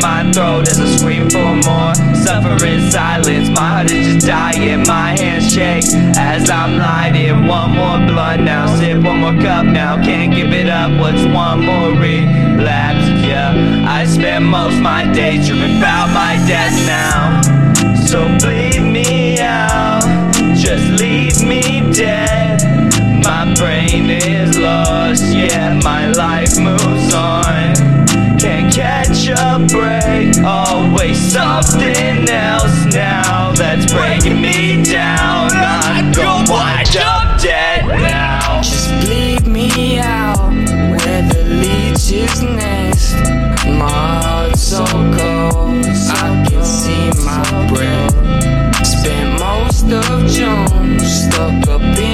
My throat is a scream for more. Suffering silence, my heart is just dying. My hands shake as I'm lighting. One more blunt now, sip one more cup now. Can't give it up, what's one more relapse? Yeah, I spend most my days dreaming about my death now. So bleed me out, just leave me dead. My brain is lost, yeah, my life break, always something else now that's breaking me down. I'm gonna wind up dead now. Just bleed me out where the leeches nest. My heart's so cold, I can see my breath. Spent most of June stuck up in